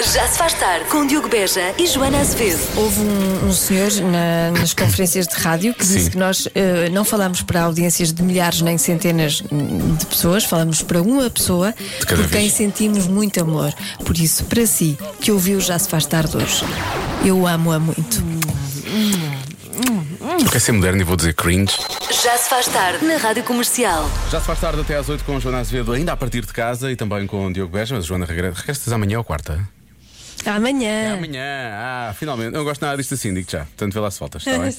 Já se faz tarde com Diogo Beja e Joana Azevedo. Houve um, um senhor na- nas conferências de rádio que disse Sim. que nós eh, não falamos para audiências de milhares nem centenas hum, de pessoas, falamos para uma pessoa cada por quem vez. sentimos muito amor. Por isso, para si, que ouviu Já se faz tarde hoje, eu amo-a muito. Porque é ser moderno e vou dizer cringe. Já se faz tarde na Rádio Comercial. Já se faz tarde até às 8 com a Joana Azevedo, ainda a partir de casa e também com o Diogo Beja, mas a Joana regressa. Regressas amanhã ou quarta? Amanhã. Amanhã, ah, finalmente. Não gosto nada disto assim, digo já. Portanto, vê lá se voltas, está bem?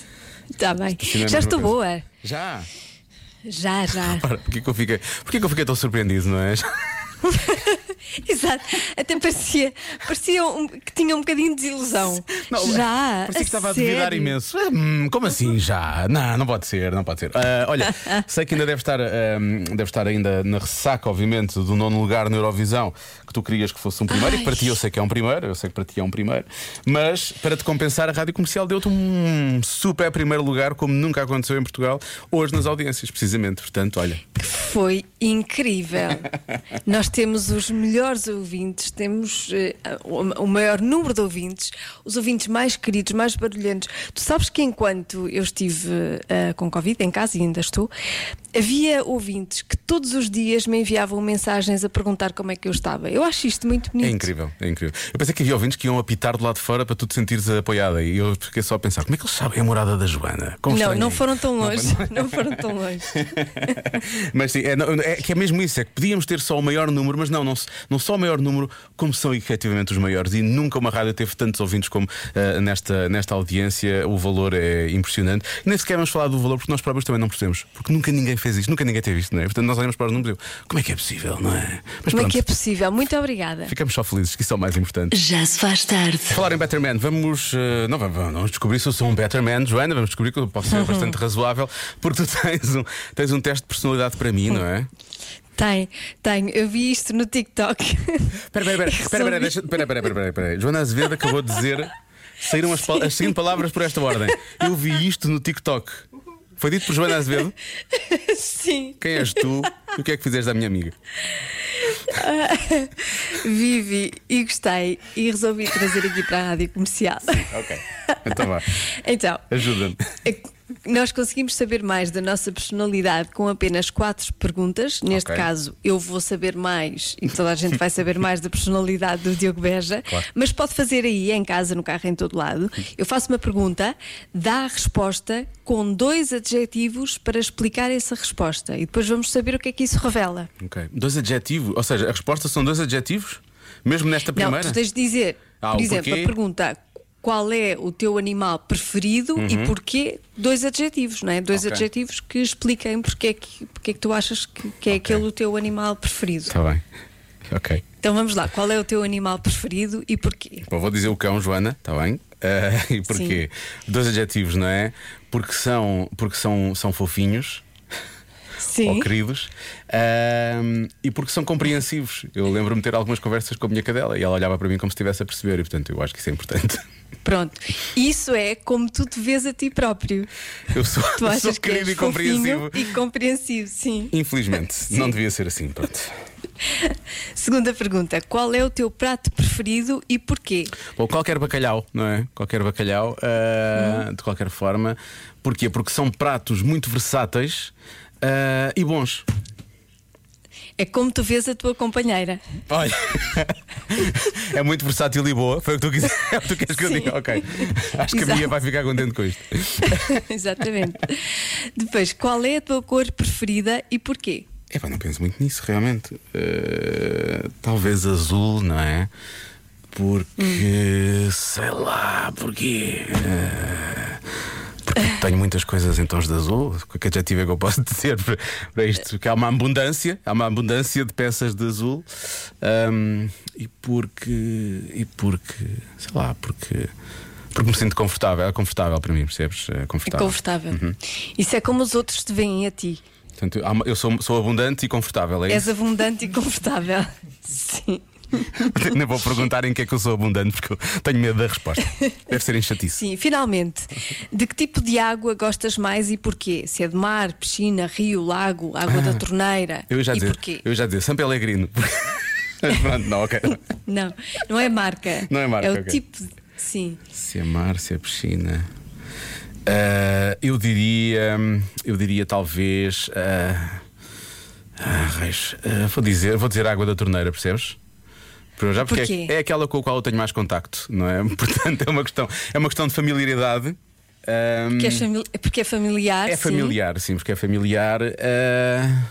Está bem. Assim é Já estou coisa. boa. Já. Já, já. Para, porquê que eu fiquei, porquê que eu fiquei tão surpreendido, não é? Exato. Até parecia, parecia um- que tinha um bocadinho de desilusão. Não, já. Parecia que estava a duvidar imenso. Hum, como assim já? Não, não pode ser, não pode ser. Ah, olha, sei que ainda deve estar, ahm, deve estar ainda na ressaca, obviamente, do nono lugar na Eurovisão, que tu querias que fosse um primeiro, e que para ti eu sei que é um primeiro, eu sei que para ti é um primeiro, mas para te compensar, a rádio comercial deu-te um super primeiro lugar, como nunca aconteceu em Portugal, hoje nas audiências, precisamente. Portanto, olha, Foi incrível. Nós temos os melhores ouvintes, temos eh, o maior número de ouvintes, os ouvintes mais queridos, mais barulhentos. Tu sabes que enquanto eu estive eh, com Covid em casa e ainda estou, havia ouvintes que todos os dias me enviavam mensagens a perguntar como é que eu estava. Eu acho isto muito bonito. é incrível, é incrível. Eu pensei que havia ouvintes que iam apitar do lado de fora para tu te sentires apoiada, e eu fiquei só a pensar, como é que eles sabem a morada da Joana? Como Não, não é foram tão longe. Não foram tão longe. Mas sim, é, não, é que é mesmo isso, é que podíamos ter só o maior número, mas não, não, não só o maior número, como são efetivamente os maiores. E nunca uma rádio teve tantos ouvintes como ah, nesta, nesta audiência. O valor é impressionante. E nem sequer vamos falar do valor, porque nós próprios também não percebemos. Porque nunca ninguém fez isto, nunca ninguém teve isto, não é? Portanto, nós olhamos para os números e como é que é possível, não é? Mas Como é pronto, que é possível? Muito obrigada. ficamos só felizes, que isso é o mais importante. Já se faz tarde. Falar em Better Man, vamos, eh, não, vamos, vamos descobrir se eu sou um Better Man, Joana, vamos descobrir que eu posso ser bastante razoável, porque tu tens um, tens um teste de personalidade para mim, não é? Tem, tenho. Eu vi isto no TikTok. Espera, espera, espera, espera, espera, espera. Joana Azevedo acabou de dizer, saíram as, as seguintes palavras por esta ordem. Eu vi isto no TikTok. Foi dito por Joana Azevedo? Sim. Quem és tu e o que é que fizeste à minha amiga? Vivi e gostei e resolvi trazer aqui para a rádio comercial. Ok, então vá, Então, ajuda-me. Nós conseguimos saber mais da nossa personalidade com apenas quatro perguntas. Neste Ok. caso, eu vou saber mais e toda a gente vai saber mais da personalidade do Diogo Beja. Claro. Mas pode fazer aí, em casa, no carro, em todo lado. Eu faço uma pergunta, dá a resposta com dois adjetivos para explicar essa resposta. E depois vamos saber o que é que isso revela. Ok, dois adjetivos, ou seja, a resposta são dois adjetivos? Mesmo nesta primeira? Não, tu tens de dizer, Ah, por exemplo, porquê? a pergunta qual é o teu animal preferido e porquê? Dois adjetivos, não é? Dois Uhum. Ok. adjetivos que expliquem porque é que, porque é que tu achas que, que é aquele o teu animal preferido. Está bem. Ok. Então vamos lá, qual é o teu animal preferido e porquê? Bom, vou dizer o cão, Joana, está bem? Eh, e porquê? Dois adjetivos, não é? Porque são, porque são, são fofinhos Sim. ou queridos ahm, e porque são compreensivos. Eu lembro-me de ter algumas conversas com a minha cadela e ela olhava para mim como se estivesse a perceber, e portanto eu acho que isso é importante. Pronto. Isso é como tu te vês a ti próprio. Eu sou, Tu achas sou que querido és e compreensivo. e compreensivo, sim. Infelizmente, não devia ser assim. Pronto. Segunda pergunta, qual é o teu prato preferido e porquê? Bom, qualquer bacalhau, não é? Qualquer bacalhau, ah, de qualquer forma. Porquê? Porque são pratos muito versáteis ah, e bons. É como tu vês a tua companheira. Olha, é muito versátil e boa. Foi o que tu, quis, é o que tu queres que eu Sim. diga. Ok. Acho que a minha vai ficar contente com isto. Exatamente. Depois, qual é a tua cor preferida e porquê? Epá, não penso muito nisso, realmente. Eh, talvez azul, não é? Porque. sei lá, porque. eh, porque tenho muitas coisas em tons de azul. Que adjetivo é que eu posso dizer para, isto? Porque há uma abundância, há uma abundância de peças de azul. Ahm, e porque. E porque. sei lá, porque. Porque me sinto confortável. É confortável para mim, percebes? É É confortável. confortável. Uhum. Isso é como os outros te veem a ti. Portanto, eu sou, sou abundante e confortável, é isso? És abundante e confortável. Sim. Nem vou perguntar em que é que eu sou abundante porque eu tenho medo da resposta. Deve ser em chatice. Sim, finalmente. De que tipo de água gostas mais e porquê? Se é de mar, piscina, rio, lago, água da torneira? Ah, Eu já e dizer, porquê? eu já dizer, São Pellegrino. Pronto, não, ok. Não, não é marca. Não é marca, É o ok. tipo. de- Sim. Se é mar, se é piscina. Ah, eu diria. Eu diria talvez. ah, ah, reis, ah, vou dizer, vou dizer água da torneira, percebes? Já porque Porquê? é, é aquela com a qual eu tenho mais contacto, não é? Portanto, é uma questão, é uma questão de familiaridade. Ah, Porque é, famili- porque é familiar. é sim. familiar, sim, porque é familiar. ah,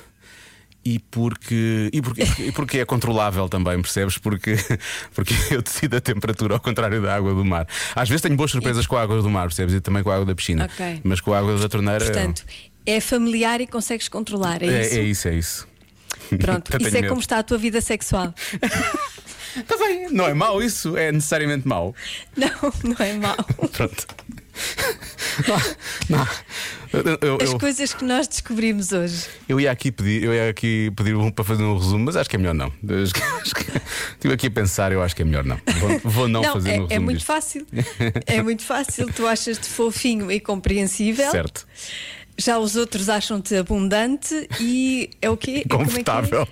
e porque, e, porque, e porque é controlável também, percebes? Porque, porque eu decido a temperatura ao contrário da água do mar. Às vezes tenho boas surpresas com a água do mar, percebes? E também com a água da piscina. Ok. Mas com a água da torneira. Portanto, é familiar e consegues controlar. É, é, isso. é isso, é isso. Pronto, isso é medo. como está a tua vida sexual. Está bem, não é mau isso, é necessariamente mau. Não, não é mau. Pronto. Não, não. Eu, eu- As coisas que nós descobrimos hoje. eu ia aqui pedir, eu ia aqui pedir um para fazer um resumo, mas acho que é melhor não. Acho que- acho que- Estive aqui a pensar, eu acho que é melhor não. Vou, vou não, fazer é, um resumo. é muito disto. fácil. É muito fácil. Tu achas-te fofinho e compreensível. Certo. Já os outros acham-te abundante e é o quê? É é? Confortável.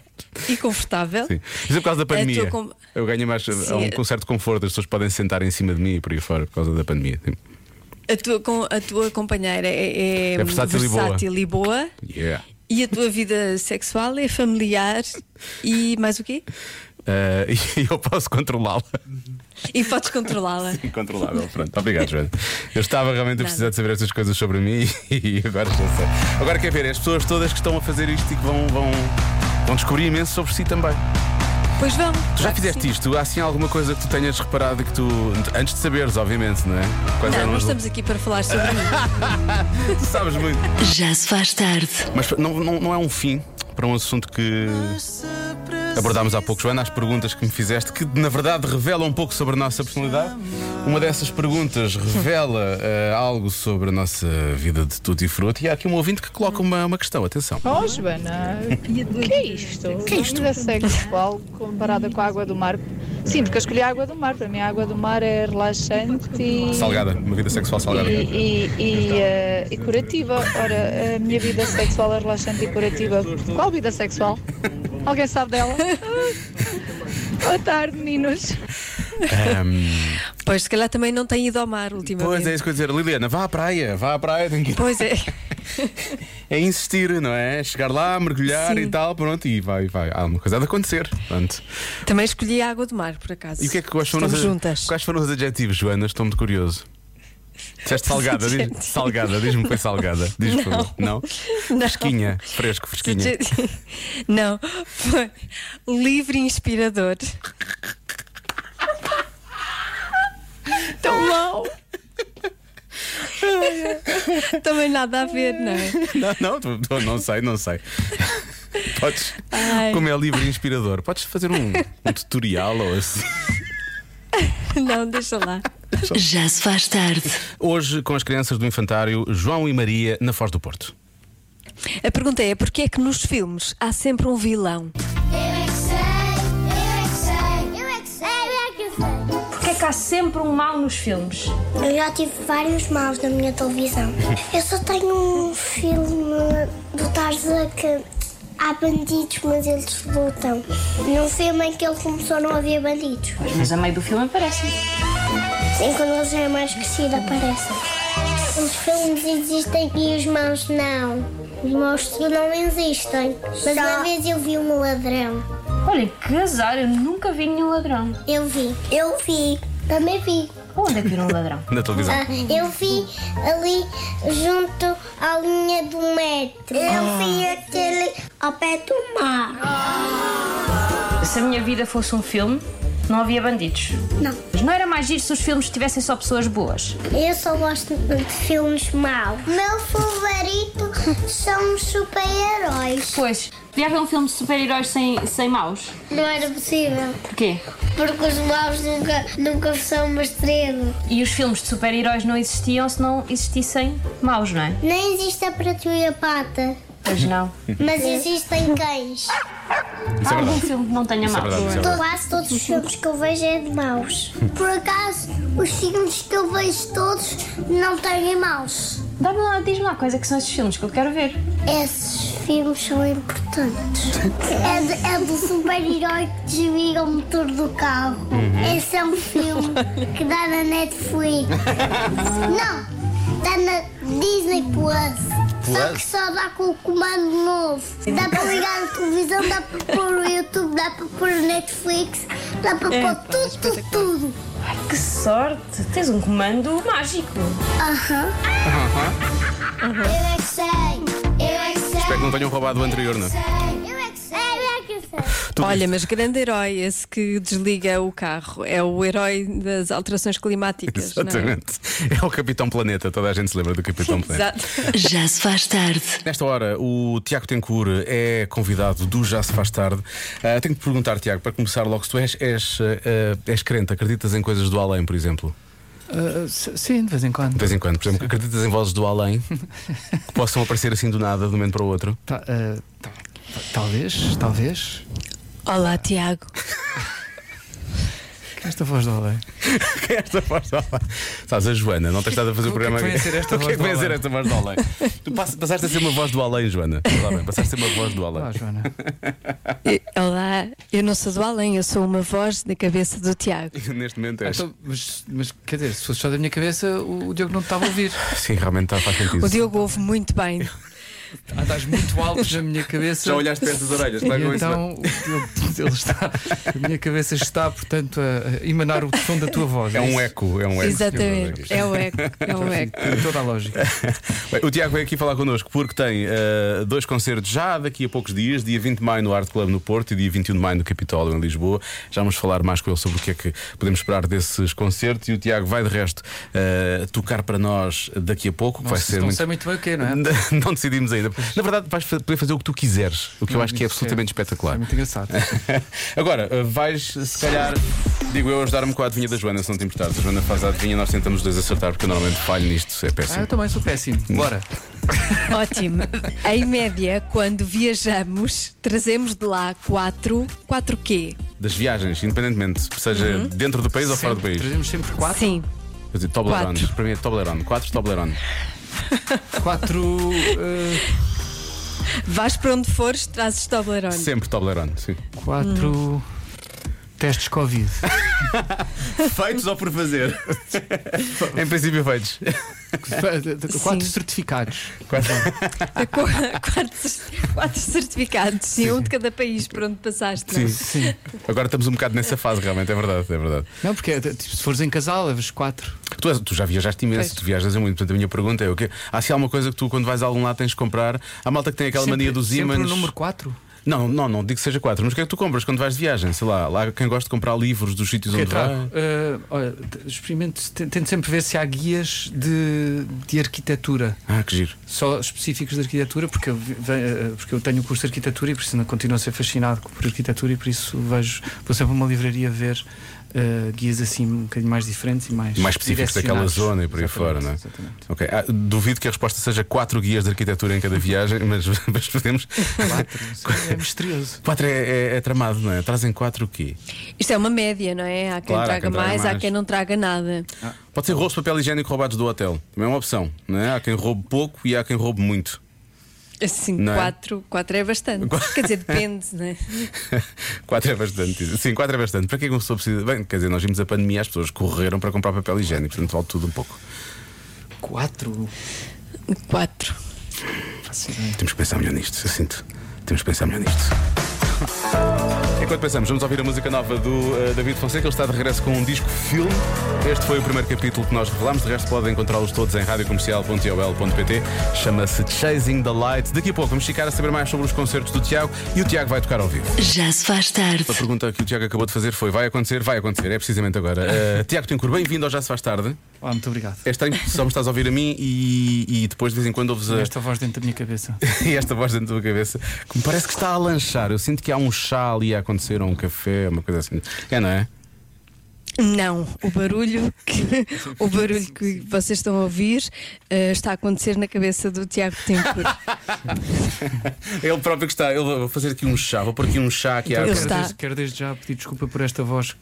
E confortável. Sim. Isso é por causa da pandemia. com- Eu ganho mais Sim. há um, com certo conforto, as pessoas podem sentar em cima de mim e por aí fora por causa da pandemia. Sim. A tua, com- a tua companheira é, É versátil e boa. versátil e boa. Yeah. E a tua vida sexual é familiar e mais o quê? Ah, e eu posso controlá-la. E podes controlá-la. Incontrolável. Pronto, obrigado, Joana. Eu estava realmente a precisar de saber estas coisas sobre mim e agora já sei. Agora quer ver, as pessoas todas que estão a fazer isto e que vão, vão, vão descobrir imenso sobre si também. Pois vão. Tu já fizeste isto? Há assim alguma coisa que tu tenhas reparado e que tu. Antes de saberes, obviamente, não é? Quais Não, eram não as- estamos aqui para falar sobre mim. Tu sabes muito. Já se faz tarde. Mas não, não, não é um fim para um assunto que abordámos há pouco, Joana, as perguntas que me fizeste, que na verdade revelam um pouco sobre a nossa personalidade. Uma dessas perguntas revela eh, algo sobre a nossa vida de tudo e fruto. E há aqui um ouvinte que coloca uma, uma questão, atenção. Oh, Joana, o que é isto? Que é isto? Vida sexual comparada com a água do mar. Sim, porque eu escolhi a água do mar. Para mim, a água do mar é relaxante e. Salgada, uma vida sexual E, salgada. e, e, eh, e curativa. Ora, a minha vida sexual é relaxante e curativa. Qual vida sexual? Alguém sabe dela? Boa tarde, meninos. Ahm, Pois, se calhar também não tem ido ao mar ultimamente. pois é isso que eu ia dizer, Liliana, vá à praia, vá à praia, tem que ir. Pois é. É insistir, não é? Chegar lá, mergulhar Sim. e tal, pronto, e vai, vai. Há uma coisa a de acontecer. Pronto. Também escolhi a água do mar, por acaso. E o que é que quais foram, Estamos juntas. quais foram os adjetivos, Joana? Estou muito curioso. Disseste salgada, diz, salgada, diz-me que foi salgada. Diz-me, por favor. Não? Não. Fresquinha, fresco, fresquinha. Não, foi livre inspirador. Tão mau. Também nada a ver, não é? Não, não, não sei, não sei. Podes, Ai. como é livre e inspirador, podes fazer um, um tutorial ou assim. Não, deixa lá. Já se faz tarde. Hoje, com as crianças do infantário João e Maria na Foz do Porto. A pergunta é: porquê é que nos filmes há sempre um vilão? Eu é que sei, eu é que sei, eu é que sei, eu é que sei. Porquê é que há sempre um mal nos filmes? Eu já tive vários maus na minha televisão. Eu só tenho um filme do Tarzan que há bandidos, mas eles lutam. Num filme em que ele começou não havia bandidos. Mas a meio do filme aparece. Sim, quando ele já é mais crescido aparecem. Os filmes existem e os maus não. Os monstros não existem. Mas uma vez eu vi um ladrão. Olha, que azar, eu nunca vi nenhum ladrão. Eu vi. Eu vi. Também vi. Onde é que viram um ladrão? Na televisão. Ah, eu vi ali junto à linha do metro. Eu vi aquele ao pé do mar. Se a minha vida fosse um filme, não havia bandidos. Não. Mas não era mais giro se os filmes tivessem só pessoas boas. Eu só gosto de filmes maus. Meu favorito são os super-heróis. Pois, podia haver um filme de super-heróis sem, sem maus. Não era possível. Porquê? Porque os maus nunca, nunca são uma estrela. E os filmes de super-heróis não existiam se não existissem maus, não é? Nem existe a Prato e a Pata. Pois não. Mas existem cães. Isso é Há algum verdade. filme que não tenha Isso é maus? verdade, isso é verdade. Quase todos os filmes que eu vejo é de maus. Por acaso, os filmes que eu vejo todos não têm maus. Dá-me lá, diz-me lá quais é que são esses filmes que eu quero ver. Esses filmes são importantes. É, de- é do super-herói que desvia o motor do carro. Esse é um filme que dá na Netflix. Não, dá na Disney Plus. Só que só dá com o comando novo. Dá para ligar a televisão, dá para pôr o YouTube, dá para pôr o Netflix, dá para pôr tudo, tudo, tudo. Ai, que sorte! Tens um comando mágico. Aham. Eu é que sei, eu é que sei. Espero que não tenham roubado o anterior, não? Olha, mas grande herói esse que desliga o carro. É o herói das alterações climáticas. não é? Exatamente. É o Capitão Planeta, toda a gente se lembra do Capitão Planeta. Exato. Já se faz tarde. Nesta hora, o Tiago Tencourt é convidado do Já Se Faz Tarde. Ah, tenho que te perguntar, Tiago, para começar logo, se tu és, és, ah, és crente, acreditas em coisas do além, por exemplo? S- sim, de vez em quando. De vez em quando, por exemplo, acreditas em vozes do além que possam aparecer assim do nada, de um momento para o outro? Ah, ta- ta- talvez, talvez. Olá, Tiago. Que é esta voz do além? Quem é esta voz do além? Sabes, a Joana, não tens estado a fazer o O que é que programa vem a ser esta O que é que voz a ser além? esta voz do além? Tu pass- passaste a ser uma voz do além, Joana. Bem, passaste a ser uma voz do além. Olá, Joana. Olá, eu não sou do além, eu sou uma voz na cabeça do Tiago. Neste momento és. Então, mas, mas quer dizer, se fosse só da minha cabeça, o, Diogo não te estava a ouvir. Sim, realmente está, faz sentido. O Diogo ouve muito bem. Ah, estás muito alto na minha cabeça. Já olhaste para estas orelhas, E então, o Diogo, ele está, a minha cabeça está, portanto, a, emanar o som da tua voz. É um isso? eco, é um eco. Exatamente. É o eco. É o eco. Tem toda a lógica. Bem, o Tiago veio aqui falar connosco porque tem eh, dois concertos já daqui a poucos dias, dia 20 de maio no Art Club no Porto e dia 21 de maio no Capitólio em Lisboa. Já vamos falar mais com ele sobre o que é que podemos esperar desses concertos e o Tiago vai de resto eh, tocar para nós daqui a pouco, que Não, vai se- ser não muito. sei muito bem o que é, não é? Não decidimos ainda. Na verdade, vais poder fazer o que tu quiseres, o que eu acho que é isso absolutamente É espetacular. muito engraçado. Agora, eh, vais se calhar, digo eu, ajudar-me com a adivinha da Joana, se não te importares. A Joana faz a adivinha, nós tentamos os dois acertar, porque eu normalmente falho nisto, é Ah, péssimo. eu também sou péssimo. Bora. Ótimo. Em média, quando viajamos, trazemos de lá quatro. Quatro quê? Das viagens, independentemente, seja dentro do país ou fora do Sempre- país. Trazemos sempre quatro. Sim. Quer dizer, Toblerone. Quatro. Para mim é Toblerone. Quatro Toblerone. Quatro. ah, Vais para onde fores, trazes Toblerone. Sempre Toblerone, sim. quatro. Testes Covid. Feitos ou por fazer? em princípio, feitos. Quatro Sim. certificados. Quatro. Qu- quatro, quatro certificados, sim, um de cada país por onde passaste. não é? Sim. Sim. Agora estamos um bocado nessa fase, realmente, é verdade, é verdade. Não, porque é, tipo, se fores em casal, levas quatro. Tu, és- tu já viajaste imenso, Pois. tu viajas muito. Portanto, a minha pergunta é: o quê? Há se há alguma coisa que tu, quando vais a algum lado, tens de comprar? Há malta que tem aquela sempre, mania dos sempre ímãs. o número quatro. Não, não, não digo que seja quatro, mas o que é que tu compras quando vais de viagem? Sei lá, lá quem gosta de comprar livros dos sítios onde vai. Olha, t- experimento, tento sempre ver se há guias de, de arquitetura. Ah, que giro. Só específicos de arquitetura, porque eu, eh, porque eu tenho o curso de arquitetura e por isso continuo a ser fascinado por arquitetura e por isso vejo, vou sempre a uma livraria ver eh, guias assim um bocadinho mais diferentes e mais, Mais específicos daquela zona e por aí fora, não é? Exatamente. Ok, ah, duvido que a resposta seja quatro guias de arquitetura em cada viagem, mas, mas podemos. Quatro, é misterioso. Quatro é, é- é tramado, não é? Trazem quatro o quê? Isto é uma média, não é? Há quem Claro, há traga quem traga mais, há mais. quem não traga nada. Pode ser rolos de papel higiênico roubados do hotel. Também é uma opção, não é? Há quem roube pouco e há quem roube muito. Assim, Não é? quatro, quatro é bastante. Quer dizer, depende, não é? quatro é bastante. Sim, quatro é bastante. Para que é que uma pessoa precisa? Bem, quer dizer, nós vimos a pandemia, as pessoas correram para comprar papel higiênico, portanto vale tudo um pouco. Quatro? Quatro. Ideia. Temos que pensar melhor nisto, eu sinto. Temos que pensar melhor nisto. Enquanto pensamos, vamos ouvir a música nova do eh, David Fonseca. Ele está de regresso com um disco filme. Este foi o primeiro capítulo que nós revelamos. De resto, podem encontrá-los todos em radiocomercial.ol.pt. Chama-se Chasing the Light. Daqui a pouco vamos ficar a saber mais sobre os concertos do Tiago e o Tiago vai tocar ao vivo. Já se faz tarde. A pergunta que o Tiago acabou de fazer foi: vai acontecer? Vai acontecer, é precisamente agora. Eh, Tiago Tencourt, bem-vindo ao Já Se Faz Tarde. Ah, muito obrigado. É estranho, só me estás a ouvir a mim e, e depois de vez em quando ouves a, Esta voz dentro da minha cabeça. e esta voz dentro da tua cabeça que me parece que está a lanchar. Eu sinto que há um chá ali a acontecer, ou um café, uma coisa assim. É, não é? Não, o barulho que, o barulho que vocês estão a ouvir eh, está a acontecer na cabeça do Tiago Tempo. Ele próprio que está. Ele vai fazer aqui um chá, vou pôr aqui um chá aqui à Ele Quero está. desde, quero desde já pedir desculpa por esta voz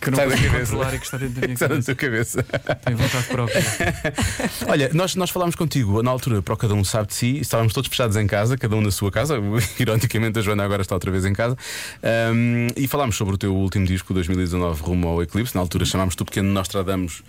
que não consigo controlar e que está dentro da minha Está na cabeça. tua cabeça. Tenho vontade própria. Olha, nós, nós falámos contigo na altura para o Cada Um Sabe de Si, estávamos todos fechados em casa, cada um na sua casa. Ironicamente, a Joana agora está outra vez em casa. Ahm, e falámos sobre o teu último disco, 2019, Rumo ao Eclipse. Na altura chamámos-te o pequeno Nostradamus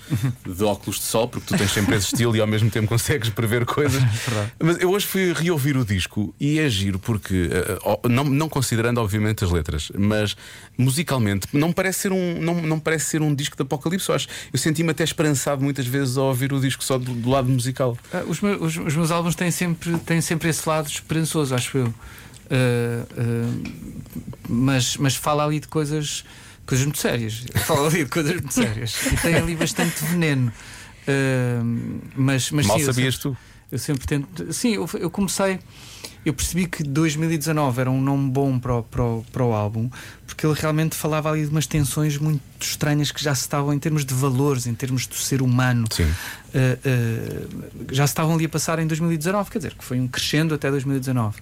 de óculos de sol, porque tu tens sempre esse estilo e ao mesmo tempo consegues prever coisas. Mas eu hoje fui reouvir o disco e é giro porque, eh, não, não considerando obviamente as letras, mas musicalmente não parece ser um, não, não parece ser um disco de apocalipse. Eu, acho- eu senti-me até esperançado muitas vezes ao ouvir o disco só do, do lado musical. Ah, os, meus, os- os meus álbuns têm sempre, têm sempre esse lado esperançoso, acho eu. Ah, ah, mas, mas fala ali de coisas, coisas muito sérias. Fala ali de coisas muito sérias. E tem ali bastante veneno. Ah, mas, mas Mal sim, eu sabias sempre- tu. Eu sempre tento. Sim, eu, eu comecei. Eu percebi que 2019 era um nome bom para o, para, o, para o álbum, porque ele realmente falava ali de umas tensões muito estranhas que já se estavam, em termos de valores, em termos do ser humano, eh, eh, já se estavam ali a passar em 2019, quer dizer, que foi um crescendo até 2019.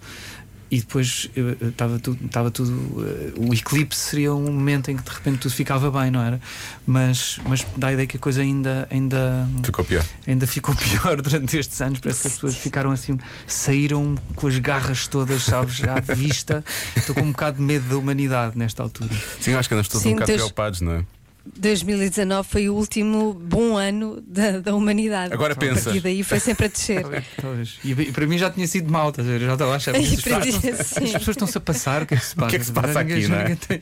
E depois eh, eh, estava tudo, estava tudo eh, o eclipse seria um momento em que de repente tudo ficava bem, não era? Mas, mas dá a ideia que a coisa ainda, ainda, Ficou pior. ainda ficou pior durante estes anos. Parece que as pessoas ficaram assim, saíram com as garras todas, sabes, à vista. Estou com um bocado de medo da humanidade nesta altura. Sim, eu acho que andamos todos Sim, um bocado preocupados, não é? 2019 foi o último bom ano da, da humanidade. Agora A pensas. partir daí foi sempre a descer. Talvez. E, e para mim já tinha sido mal, estás a ver? Já estava a achar E "Mas para isto- ti, As pessoas estão-se a passar, o que é que se passa? que é que se passa Ninguém- aqui, não é? tem-?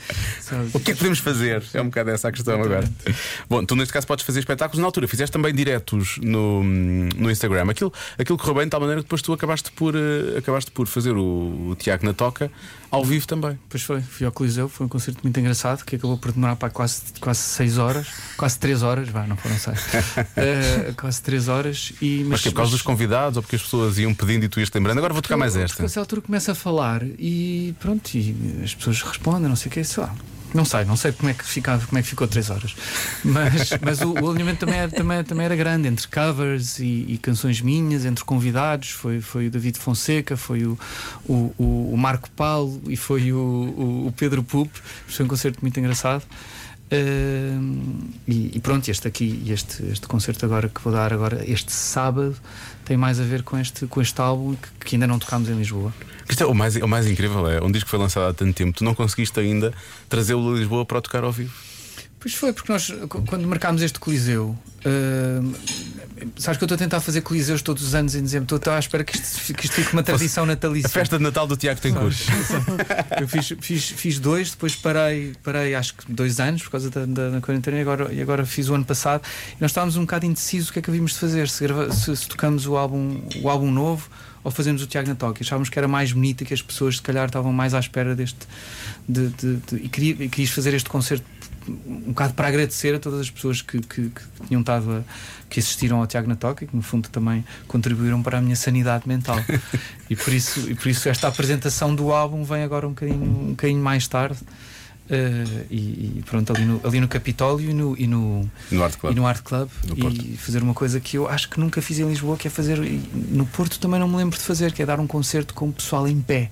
O que é que podemos fazer? É um bocado essa a questão agora. Bom, tu neste caso podes fazer espetáculos na altura. Fizeste também diretos no, no Instagram. Aquilo, aquilo correu bem de tal maneira que depois tu acabaste por, eh, acabaste por fazer o, o Tiago na Toca ao vivo também. Pois foi, fui ao Coliseu, foi um concerto muito engraçado que acabou por demorar para quase, quase 6 horas, quase 3 horas, vá, não foram 6, quase 3 horas. E, Mas que é por causa dos convidados ou porque as pessoas iam pedindo e tu ias lembrando. Agora vou tocar mais Porque esta. a essa altura começa a falar e pronto, e as pessoas respondem, não sei o que, sei lá. Não sei, não sei como é que, ficava, como é que ficou 3 horas. Mas, mas o, o alinhamento também era, também, também era grande, entre covers e, e canções minhas, entre convidados. Foi, foi o David Fonseca, foi o, o, o- Marco Paulo e foi o, o, o Pedro Pup. Foi um concerto muito engraçado. Ahm, e, e pronto, este aqui, este, este concerto agora que vou dar agora, este sábado, tem mais a ver com este, com este álbum que, que ainda não tocámos em Lisboa. É o mais, o mais incrível é um disco que foi lançado há tanto tempo, tu não conseguiste ainda trazê-lo a Lisboa para tocar ao vivo. Pois foi, porque nós, qu- quando marcámos este Coliseu, ahm, sabes que eu estou a tentar fazer Coliseus todos os anos em dezembro, estou- estou à espera que isto, que isto fique uma tradição natalícia. A festa de Natal do Tiago tem curso. Eu fiz, fiz, fiz dois, depois parei, parei acho que dois anos por causa da, da, da quarentena e agora, e agora fiz o ano passado. E nós estávamos um bocado indecisos o que é que havíamos de fazer, se, grava- se- se tocamos o álbum, o álbum novo ou fazemos o Tiago na Toque. Achávamos que era mais bonito e que as pessoas se calhar estavam mais à espera deste. De, de- de- e, queria, e quis fazer este concerto um bocado para agradecer a todas as pessoas que, que, que tinham estado a, que assistiram ao Tiago na Toca e que no fundo também contribuíram para a minha sanidade mental. E por isso e por isso esta apresentação do álbum vem agora um bocadinho, um bocadinho mais tarde eh, e, e pronto ali no, ali no Capitólio e no, e no, No Art Club. e no Art Club e fazer uma coisa que eu acho que nunca fiz em Lisboa que é fazer no Porto também não me lembro de fazer que é dar um concerto com o pessoal em pé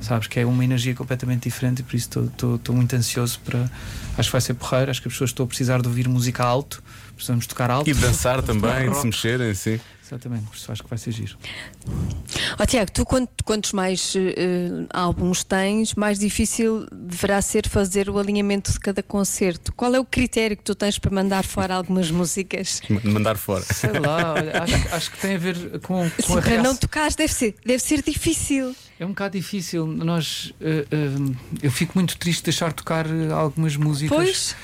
sabes que é uma energia completamente diferente e por isso estou- muito ansioso para acho que vai ser porreiro acho que as pessoas estão a precisar de ouvir música alto precisamos tocar alto E de dançar também, de se mexerem, sim. exatamente por isso acho que vai ser giro Ó Tiago, tu quant- quantos mais eh, álbuns tens, mais difícil deverá ser fazer o alinhamento de cada concerto. Qual é o critério que tu tens para mandar fora algumas músicas? Mandar fora. sei lá olha, acho, que- acho que tem a ver com, com Sim, a para não reação. tocares deve ser, deve ser difícil. É um bocado difícil. Nós, eh, eh, eu fico muito triste de deixar tocar eh, algumas músicas. Pois,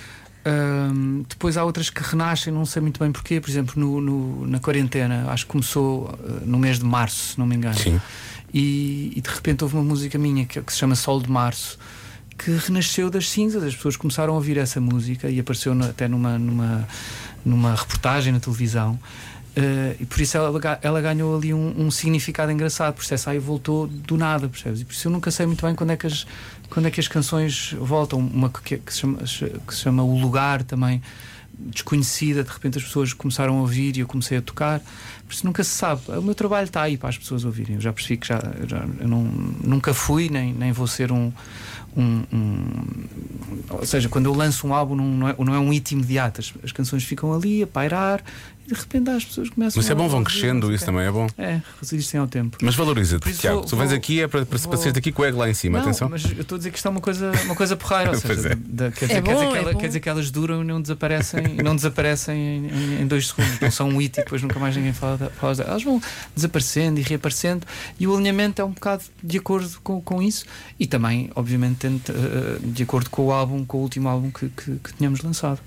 Ahm, depois há outras que renascem, não sei muito bem porquê. Por exemplo, no, no- na quarentena, acho que começou no mês de março, se não me engano. Sim. E, e de repente houve uma música minha que, que se chama Sol de Março que renasceu das cinzas. As pessoas começaram a ouvir essa música e apareceu até numa, numa, numa reportagem na televisão. Eh, e por isso ela, ela ganhou ali um, um significado engraçado, por isso essa aí voltou do nada, percebes? E por isso eu nunca sei muito bem quando é que as, quando é que as canções voltam. Uma que, que se chama, que se chama O Lugar também, desconhecida, de repente as pessoas começaram a ouvir e eu comecei a tocar. Por isso nunca se sabe. O meu trabalho está aí para as pessoas ouvirem. Eu já percebi que já, já- eu não, nunca fui, nem, nem vou ser um, um- um- ou seja, quando eu lanço um álbum, não, é, não é um hit imediato, as, as canções ficam ali a pairar de repente as pessoas começam Mas isso é bom, a vão crescendo, isso também é bom. É, resistem ao tempo. Mas valoriza-te, Tiago. Tu vens vou- aqui é para, para, para vou- seres aqui com o ego lá em cima, não, atenção. mas eu estou a dizer que isto é uma coisa, uma coisa porreira, ou seja, é. da- quer, dizer, É quer, dizer que é ela- quer dizer que elas duram e não desaparecem, e não desaparecem em, em- em dois segundos, não são um hit e depois nunca mais ninguém fala, da- fala delas. Elas vão desaparecendo e reaparecendo e o alinhamento é um bocado de acordo com, com isso e também, obviamente, tento, eh, de acordo com o álbum, com o último álbum que, que, que tínhamos lançado.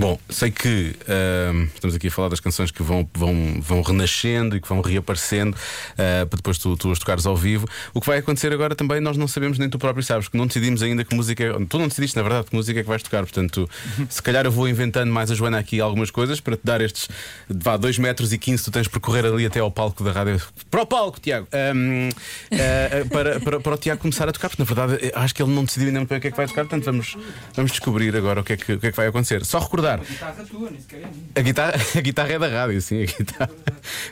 Bom, sei que ahm, estamos aqui a falar das canções que vão, vão, vão renascendo e que vão reaparecendo ah, para depois tu, tu as tocares ao vivo. O que vai acontecer agora também nós não sabemos, nem tu próprio sabes, que não decidimos ainda que música é. Tu não decidiste, na verdade, que música é que vais tocar. Portanto, se calhar eu vou inventando mais a Joana aqui algumas coisas para te dar estes vá, 2 metros e 15 tu tens de percorrer ali até ao palco da rádio. Para o palco, Tiago! Ahm, ah, para, para, para o Tiago começar a tocar, porque na verdade acho que ele não decidiu ainda muito bem o que é que vai tocar, portanto vamos, vamos descobrir agora o que, é que, o que é que vai acontecer. Só recordar. A guitarra, a guitarra é da rádio, sim. A guitarra.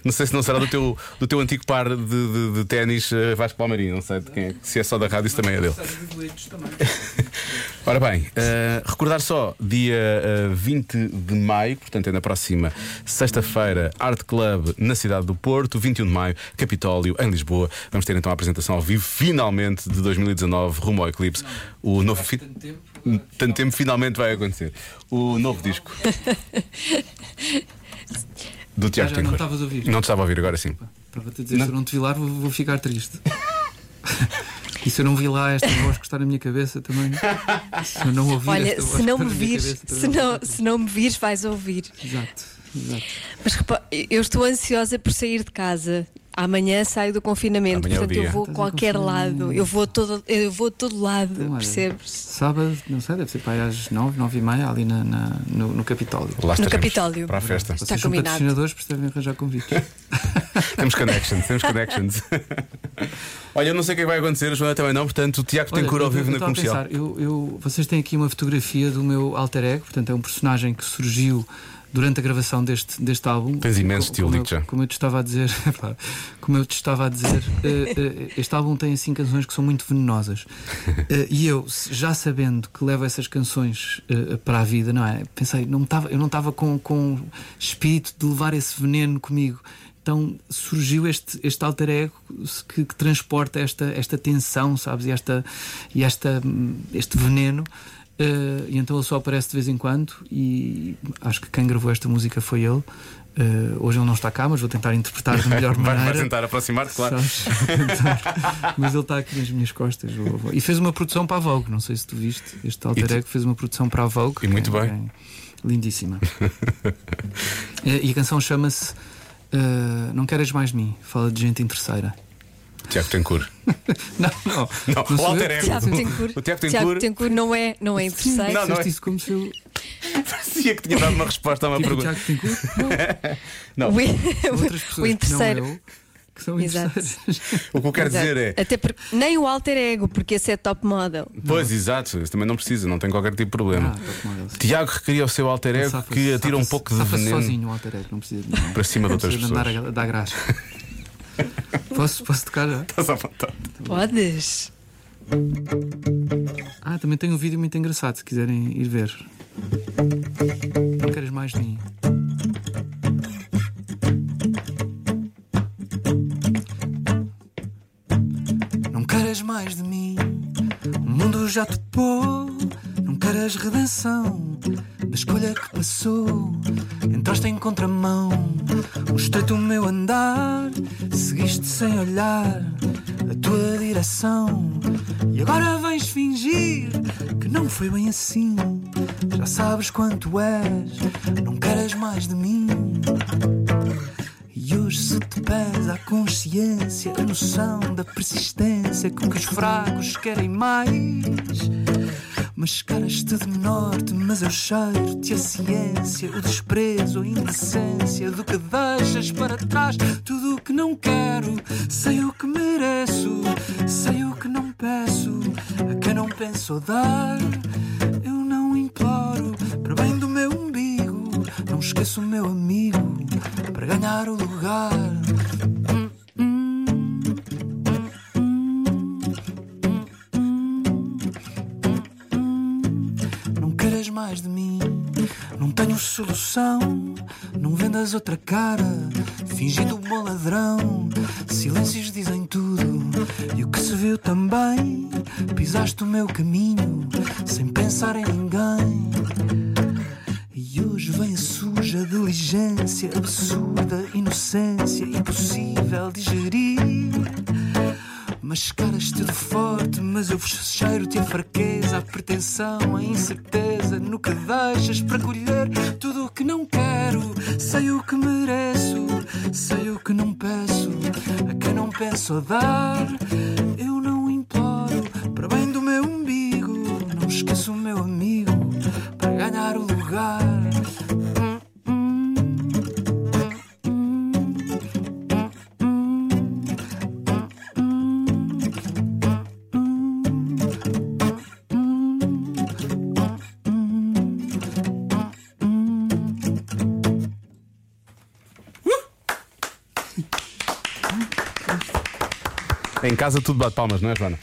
Não sei se não será do teu, do teu antigo par de, de, de ténis eh, Vasco Palmarinho, não sei de quem é. Se é só da rádio, isso também é dele. Ora bem, eh, recordar só, dia eh, 20 de maio, portanto é na próxima sexta-feira, Art Club na cidade do Porto, 21 de maio, Capitólio em Lisboa. Vamos ter então a apresentação ao vivo, finalmente, de 2019, rumo ao Eclipse. O novo. fi- Tanto tempo finalmente vai acontecer. O novo disco. Do Tiago já não estavas a ouvir? Não te estava a ouvir agora sim. Estava-te a dizer, se eu não te vi lá, vou, vou ficar triste. E se eu não vi lá esta voz que está na minha cabeça também. Se eu não ouvir Olha, esta voz se não me vires, cabeça se não, se não me vires, vais ouvir. Exato, exato. Mas repara, eu estou ansiosa por sair de casa. Amanhã saio do confinamento, Amanhã é portanto dia. eu vou a qualquer lado. Eu vou a todo, eu vou a todo lado, olha, percebes? Sábado, não sei, deve ser para aí às 9, 9 e meia, ali na, na- no, no Capitólio. Lá estaremos Capitólio. Para a festa. Está Vocês são combinado. patrocinadores, devem arranjar convites. Temos connections, temos connections. Olha, eu não sei o que é que vai acontecer, a Joana também não, portanto o Tiago tem cura ao vivo eu na comercial. pensar, eu, eu- vocês têm aqui uma fotografia do meu alter ego, portanto é um personagem que surgiu durante a gravação deste, deste álbum. Tens imenso estilo, como eu-. Como eu te estava a dizer, como eu te estava a dizer, eh, eh, este álbum tem assim canções que são muito venenosas. Eh, e eu, já sabendo que levo essas canções para a vida, não é? Pensei, não me estava- eu não estava com, com espírito de levar esse veneno comigo. Então surgiu este, este alter ego que, que transporta esta, esta tensão, sabes? E, esta, e esta, hum, este veneno. Eh, e então ele só aparece de vez em quando. E acho que quem gravou esta música foi ele. Eh, hoje ele não está cá, mas vou tentar interpretar da melhor Vai, maneira. vai tentar aproximar-te, claro. Mas ele está aqui nas minhas costas. E fez uma produção para a Vogue. Não sei se tu viste. Este alter ego fez uma produção para a Vogue. E muito é- bem. é Lindíssima. Eh, e a canção chama-se eh, Não Queres Mais de Mim. Fala de gente interesseira. Tiago Tencourt. Não, não. Não, o alter ego. Tiago Tencourt. O Tiago Tencourt não é, não é interesseiro. Não, não é. Isso como se eu. parecia que tinha dado uma resposta a uma Tipo, pergunta. Tiago Tencourt? Não. Não, O, o que não interesseiro. eu, que são Exato. o que eu quero Exato. dizer é. Até porque nem o alter ego, porque esse é top model. Pois, exato, isso também não precisa, não tem qualquer tipo de problema. Ah. Tiago recria o seu alter ego Safa-se- que atira um pouco de veneno sozinho o alter ego, não precisa de para cima de Não outras precisa de pessoas. andar a dar graça. Posso, posso tocar já? Estás à vontade. Podes. Ah, também tem um vídeo muito engraçado se quiserem ir ver. Não queres mais de mim? Não queres mais de mim? O mundo já topou. Não queres redenção da escolha que passou. Entraste em contramão, mostrei-te o meu andar. Seguiste sem olhar a tua direção. E agora vens fingir que não foi bem assim. Já sabes quanto és, não queres mais de mim. E hoje se te pesa a consciência, a noção da persistência com que os fracos querem mais. Mascaras-te de norte, mas eu cheiro-te a ciência, o desprezo, a indecência do que deixas para trás. Tudo o que não quero, sei o que mereço, sei o que não peço, a quem não penso dar. Eu não imploro para bem do meu umbigo, não esqueço o meu amigo para ganhar o lugar. Solução. Não vendas outra cara, fingindo um bom ladrão. Silêncios dizem tudo, e o que se viu também. Pisaste o meu caminho, sem pensar em ninguém. E hoje vem a suja diligência, absurda inocência, impossível digerir. Mascaras-te de forte, mas eu cheiro-te a fraqueza, a pretensão, a incerteza no que deixas para colher tudo o que não quero. Sei o que mereço, sei o que não peço, a quem não penso a dar, eu não imploro. Para bem do meu umbigo, não esqueço o meu amigo, para ganhar o lugar. Em casa tudo bate palmas, não é, Joana?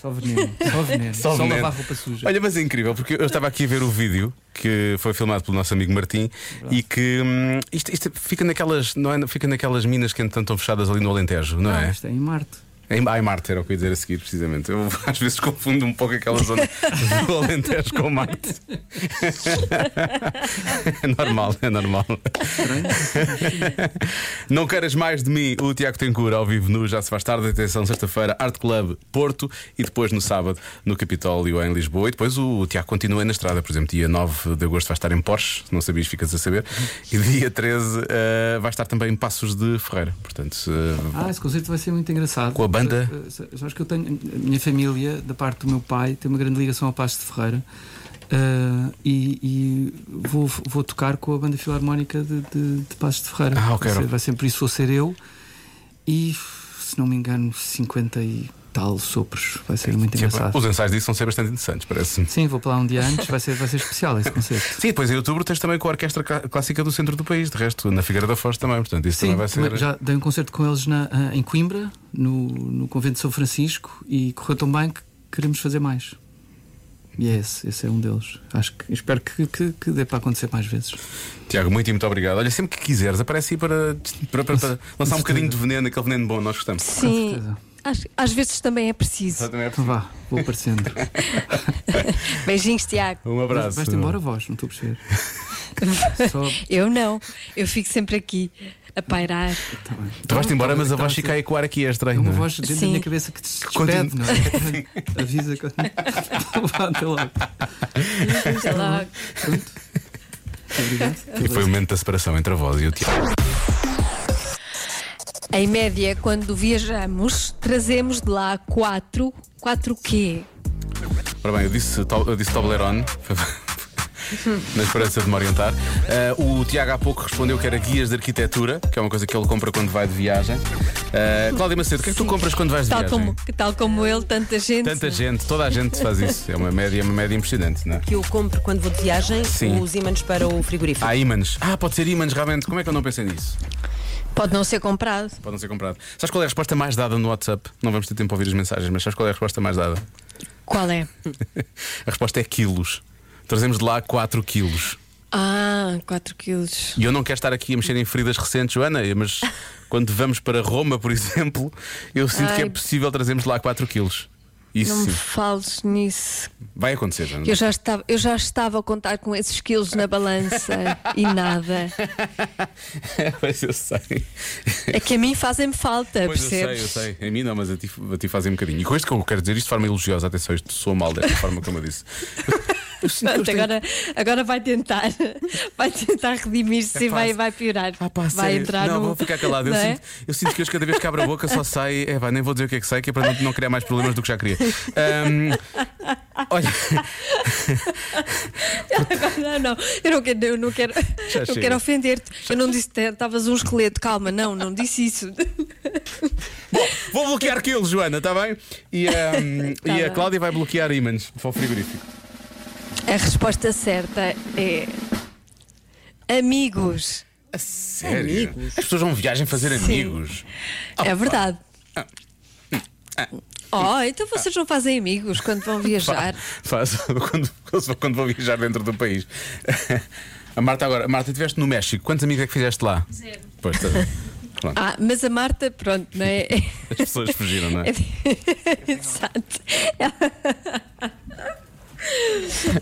Só veneno, só veneno, Só só, veneno. lavar roupa suja. Olha, mas é incrível, porque eu estava aqui a ver o vídeo que foi filmado pelo nosso amigo Martim e que hum, isto, isto fica naquelas, não é? Fica naquelas minas que entretanto estão fechadas ali no Alentejo, não Ah, é? isto é em Marte. Em Ai Marte era o que eu ia dizer a seguir, precisamente. Eu às vezes confundo um pouco aquela zona do Alentejo com Marte. É normal, é normal. Não queiras mais de mim, o Tiago Tencura ao vivo no Já se faz tarde. Atenção, sexta-feira, Art Club Porto e depois no sábado no Capitólio em Lisboa. E depois o, o Tiago continua na estrada. Por exemplo, dia 9 de agosto vai estar em Porsche, se não sabias, ficas a saber. E dia 13 eh, vai estar também em Passos de Ferreira. Portanto, eh, Ah, esse concerto vai ser muito engraçado. Com a banda? Sabes que eu tenho. A minha família, da parte do meu pai, tem uma grande ligação ao Passo de Ferreira. Ah, e e vou, vou tocar com a banda filarmónica de, de, de Passos de Ferreira. Ah, ok. vai, ser, vai ser por isso vou ser eu e, se não me engano, 50 e tal sopros. Vai ser muito engraçado. os ensaios disso vão ser bastante interessantes, parece-me. Sim, vou para lá um dia antes, vai ser, vai ser especial esse concerto. Sim, depois em outubro tens também com a Orquestra Clá- Clássica do Centro do País, de resto, na Figueira da Foz também, portanto, isso Sim, também vai ser. já dei um concerto com eles na- ah, em Coimbra, no, no Convento de São Francisco, e correu tão bem que queremos fazer mais. E é esse, esse é um deles. Acho que espero que, que, que dê para acontecer mais vezes. Tiago, muito, muito obrigado. Olha, sempre que quiseres, aparece aí para, para, para- para lançar um bocadinho de veneno, aquele veneno bom, nós gostamos. Sim, certeza. Às, às vezes também é preciso. Exatamente. Então vá, vou aparecendo. Beijinhos, Tiago. Um abraço. Vais-te embora a voz, não estou a perceber. Só, Eu não, eu fico sempre aqui a pairar. tá. Tu vais-te embora, mas a Tá voz ser- fica a ecoar aqui, é É estranho. uma é? voz dentro da minha cabeça que te despede, não é? Avisa quando. Vá, Até logo. Até logo. Muito obrigado. E foi o momento da separação entre a voz e o Tiago. Em média, quando viajamos, trazemos de lá quatro. Quatro quê? Ora bem, eu disse, eu disse Toblerone. Na esperança de me orientar. Ah, o Tiago há pouco respondeu que era guias de arquitetura, que é uma coisa que ele compra quando vai de viagem. Ah, Cláudia Macedo, o que é que tu compras quando vais de Tal viagem? como, tal como ele, tanta gente. Tanta gente, toda a gente faz isso. É uma média, uma média impressionante, não é? que eu compro quando vou de viagem Sim. os ímãs para o frigorífico. Há ímãs. Ah, pode ser ímãs, realmente. Como é que eu não pensei nisso? Pode não ser comprado. Pode não ser comprado. Sabes qual é a resposta mais dada no WhatsApp? Não vamos ter tempo para ouvir as mensagens, mas sabes qual é a resposta mais dada? Qual é? A resposta é quilos. Trazemos de lá 4 quilos. Ah, 4 quilos. E eu não quero estar aqui a mexer em feridas recentes, Joana, mas quando vamos para Roma, por exemplo, eu sinto que é Ai. possível trazermos de lá 4 quilos. Isso Não me fales nisso. Vai acontecer, Joana. Eu já, estava, eu já estava a contar com esses quilos na balança e nada. Pois eu sei. É que a mim fazem-me falta, Pois eu sei, percebes? eu sei. A mim não, mas a ti, a ti fazem um bocadinho. E com isto que eu quero dizer isto de forma elogiosa, atenção, isto soa mal desta forma como eu disse. Eu Pronto, tenho- agora, agora vai tentar, vai tentar redimir-se e É vai, fácil. vai piorar. Ah, pá, vai sério. entrar não, no. vou ficar calado. Eu, é? sinto, eu sinto que hoje, cada vez que abro a boca, só sai. É, pá, nem vou dizer o que é que sai, que é para não, não criar mais problemas do que já queria. Ahm, olha, Não, não, eu não quero, eu não quero, Já não chega. quero ofender-te. Eu não disse que estavas um esqueleto, calma, não, não disse isso. vou bloquear quilos, Joana, está bem? E, ahm, Tá e a. Cláudia vai bloquear ímãs para o frigorífico. A resposta certa é. Amigos. A sério? As pessoas vão viagem fazer amigos. é verdade. Ah. Oh, então vocês não fazem amigos quando vão viajar? Faz quando, quando vou viajar dentro do país. A Marta agora, a Marta, estiveste no México. Quantos amigos é que fizeste lá? Zero. Pois, tá. Pronto. Ah, mas a Marta, pronto, não é? As pessoas fugiram, não é? Exato.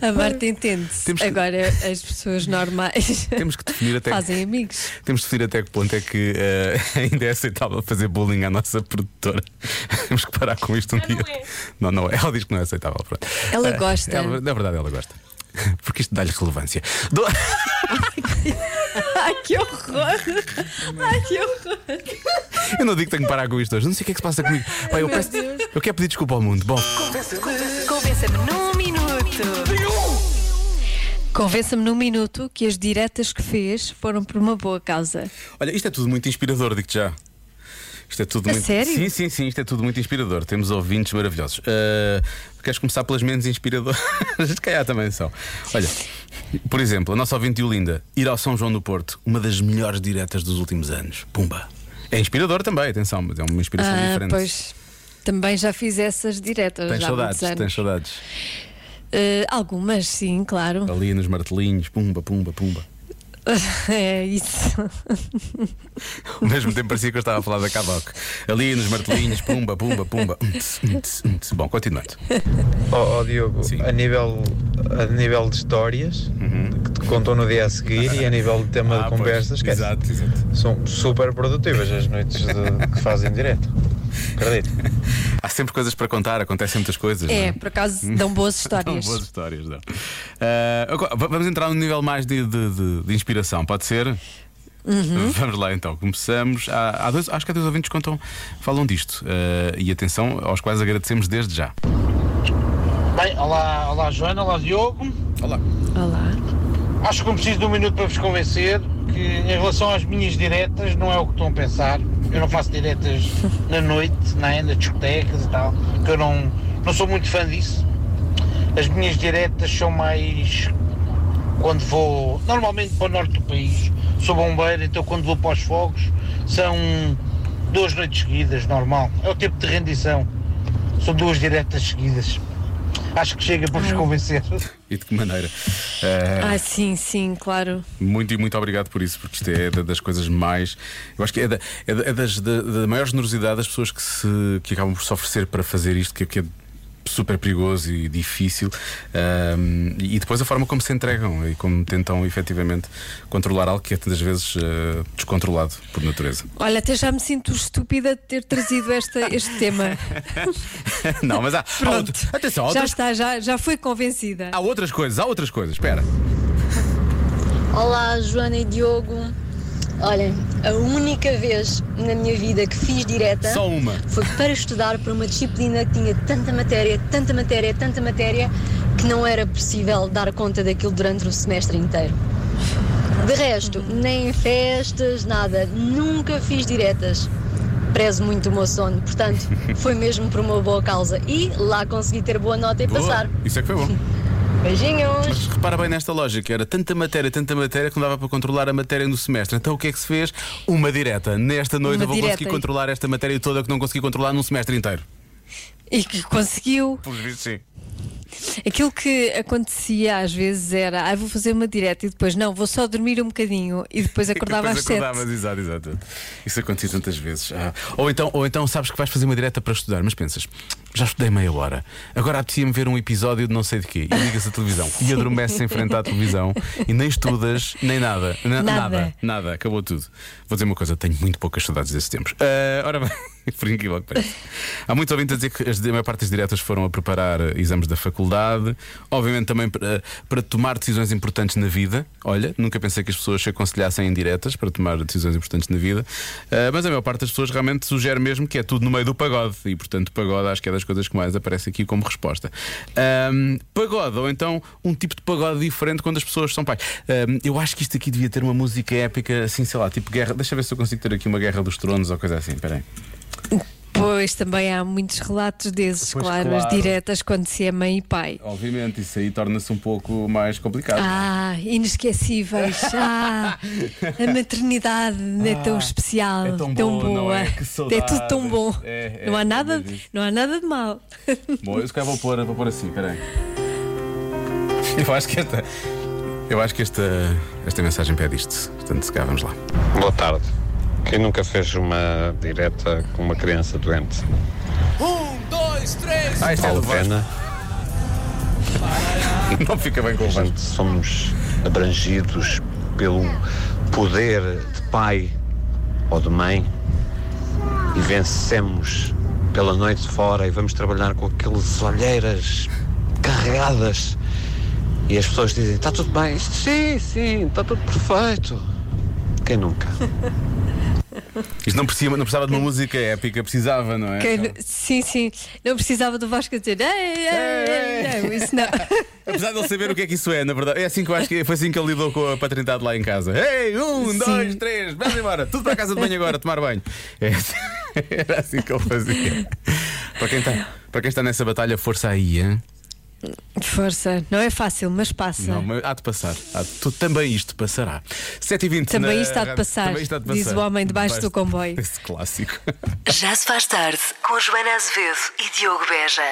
A Marta entende-se. Temos que- Agora, as pessoas normais Temos que definir até fazem amigos. Temos de definir até que ponto é que eh, ainda é aceitável fazer bullying à nossa produtora. Temos que parar com isto um dia. Não, não é. Ela diz que não é aceitável. Pronto. Ela Eh, gosta. É, é verdade, ela gosta. Porque isto dá-lhe relevância. Do- Ai, que horror! Ai, que horror! Eu não digo que tenho que parar com isto hoje. Não sei o que é que se passa comigo. Pai, eu, peço- Deus. eu quero pedir desculpa ao mundo. Bom, Convença-me num minuto. Convença-me num minuto que as diretas que fez foram por uma boa causa. olha, isto é tudo muito inspirador, digo-te já. Isto é tudo A muito. sério? Sim, sim, sim, isto é tudo muito inspirador. Temos ouvintes maravilhosos. Eh, queres começar pelas menos inspiradoras? Se calhar também são. Olha, por exemplo, a nossa ouvinte Olinda, ir ao São João do Porto, uma das melhores diretas dos últimos anos. Pumba. É inspirador também, atenção, mas é uma inspiração Ah, diferente. pois. Também já fiz essas diretas. Tens saudades, tens saudades. Eh, algumas, sim, claro. Ali nos martelinhos, pumba, pumba, pumba. É isso. Ao mesmo tempo parecia que eu estava a falar da Cavoc. Ali nos martelinhos, pumba, pumba, pumba. Bom, continuando. Ó ó, Diogo, Sim. a nível, a nível de histórias que te contam no dia a seguir e a nível de tema Uhum. Ah, de pois, conversas, esquece. Exato, exato. são super produtivas as noites de- que fazem direto. Acredito. Há sempre coisas para contar, acontecem muitas coisas. não É, por acaso dão boas histórias. boas histórias, agora, v- vamos entrar num nível mais de, de- de- de inspiração, pode ser? Uhum. Vamos lá então, começamos. Há, há dois, acho que há dois ouvintes que contam, falam disto. Ah, e atenção, aos quais agradecemos desde já. Bem, olá, olá Joana, olá Diogo. Olá. Olá. Acho que preciso de um minuto para vos convencer que em relação às minhas diretas não é o que estão a pensar. Eu não faço diretas na noite, nem nas discotecas e tal, que eu não, não sou muito fã disso. As minhas diretas são mais quando vou, normalmente para o norte do país, sou bombeiro, então quando vou para os fogos são duas noites seguidas, normal. É o tempo de rendição. São duas diretas seguidas. Acho que chega para vos convencer. E de que maneira? Ah, Ah, sim, sim, claro. Muito e muito obrigado por isso, porque isto é da- das coisas mais. Eu acho que é da, é da- é das, da, da maior generosidade das pessoas que, se, que acabam por se oferecer para fazer isto, que, que é super perigoso e difícil. Ahm, e depois a forma como se entregam e como tentam efetivamente controlar algo que é tantas vezes ah, descontrolado por natureza. Olha, até já me sinto estúpida de ter trazido esta, este tema. Não, mas há, há Pronto. outro- atenção, há já outras, está, já, já fui convencida. há outras coisas, há outras coisas. Espera. Olá, Joana e Diogo. Olhem, a única vez na minha vida que fiz direta Só uma. foi para estudar para uma disciplina que tinha tanta matéria, tanta matéria, tanta matéria, que não era possível dar conta daquilo durante o semestre inteiro. De resto, nem festas, nada, nunca fiz diretas. Prezo muito o meu sono, portanto, foi mesmo por uma boa causa. E lá consegui ter boa nota e Boa. passar. Isso é que foi bom. Beijinhos! Mas repara bem nesta lógica, era tanta matéria, tanta matéria que não dava para controlar a matéria no semestre. Então o que é que se fez? Uma direta. Nesta noite Uma eu vou direta. conseguir controlar esta matéria toda que não consegui controlar num semestre inteiro. E que conseguiu. Pelos vistos, sim. Aquilo que acontecia às vezes era, ah, vou fazer uma direta e depois, não, vou só dormir um bocadinho e depois acordava Depois às sete. acordavas, exato, exato. Isso acontecia tantas vezes. Ah, Ou, então, ou então sabes que vais fazer uma direta para estudar, mas pensas, já estudei meia hora, agora apetecia-me ver um episódio de não sei de quê, e ligas a televisão e adormeces em frente à televisão e nem estudas, nem nada. Na- Nada. nada. Nada, acabou tudo. Vou dizer uma coisa, tenho muito poucas saudades desses tempos. Ah, ora bem, por incrível que pareça. Há muito ouvintes a dizer que as, a maior parte das diretas foram a preparar eh, exames da faculdade, obviamente também para, para tomar decisões importantes na vida. Olha, nunca pensei que as pessoas se aconselhassem em diretas para tomar decisões importantes na vida, Ah, mas a maior parte das pessoas realmente sugere mesmo que é tudo no meio do pagode, e portanto, pagode acho que é das coisas que mais aparece aqui como resposta. Ahm, pagode, ou então um tipo de pagode diferente quando as pessoas são pais. Ahm, eu acho que isto aqui devia ter uma música épica, assim, sei lá, tipo guerra. Deixa eu ver se eu consigo ter aqui uma guerra dos tronos ou coisa assim. Espera aí. Pois também há muitos relatos desses, Pois, claro, as claro. diretas quando se é mãe e pai. Obviamente, isso aí torna-se um pouco mais complicado. Ah, inesquecíveis. Ah, a maternidade é tão especial, é tão tão boa, não boa. é? Que tudo tão bom. É, é, não há é nada, não há nada de mal. Bom, eu se calhar vou pôr, vou pôr assim, espera aí. Eu acho que esta. Eu acho que esta, esta mensagem pede isto. Portanto, se cá vamos lá. Boa tarde. Quem nunca fez uma direta com uma criança doente? Um, dois, três. Ah, isto é do pena? Não fica bem com o A gente somos abrangidos pelo poder de pai ou de mãe e vencemos pela noite fora e vamos trabalhar com aquelas olheiras carregadas e as pessoas dizem, está tudo bem? Sim, sim, está tudo perfeito. Quem nunca? Isto não, precisava, não precisava de uma música épica, precisava, não é? Quem não- sim, sim. Não precisava do Vasco dizer. Ei, ei, ei, não, isso não. Apesar de ele saber o que é que isso é, na verdade. É assim que eu acho que foi assim que ele lidou com a paternidade lá em casa. Ei, um, Sim. dois, três, vamos embora. Tudo para a casa de banho agora, tomar banho. É assim- Era assim que ele fazia. Para quem está, para quem está nessa batalha, força aí, hein? Força, não é fácil, mas passa. Não, mas há de passar. Há de- tu, também isto passará. 7h20 Também na isto há de passar, também isto há de diz passar. o homem debaixo do comboio. Esse clássico. Já se faz tarde com Joana Azevedo e Diogo Beja.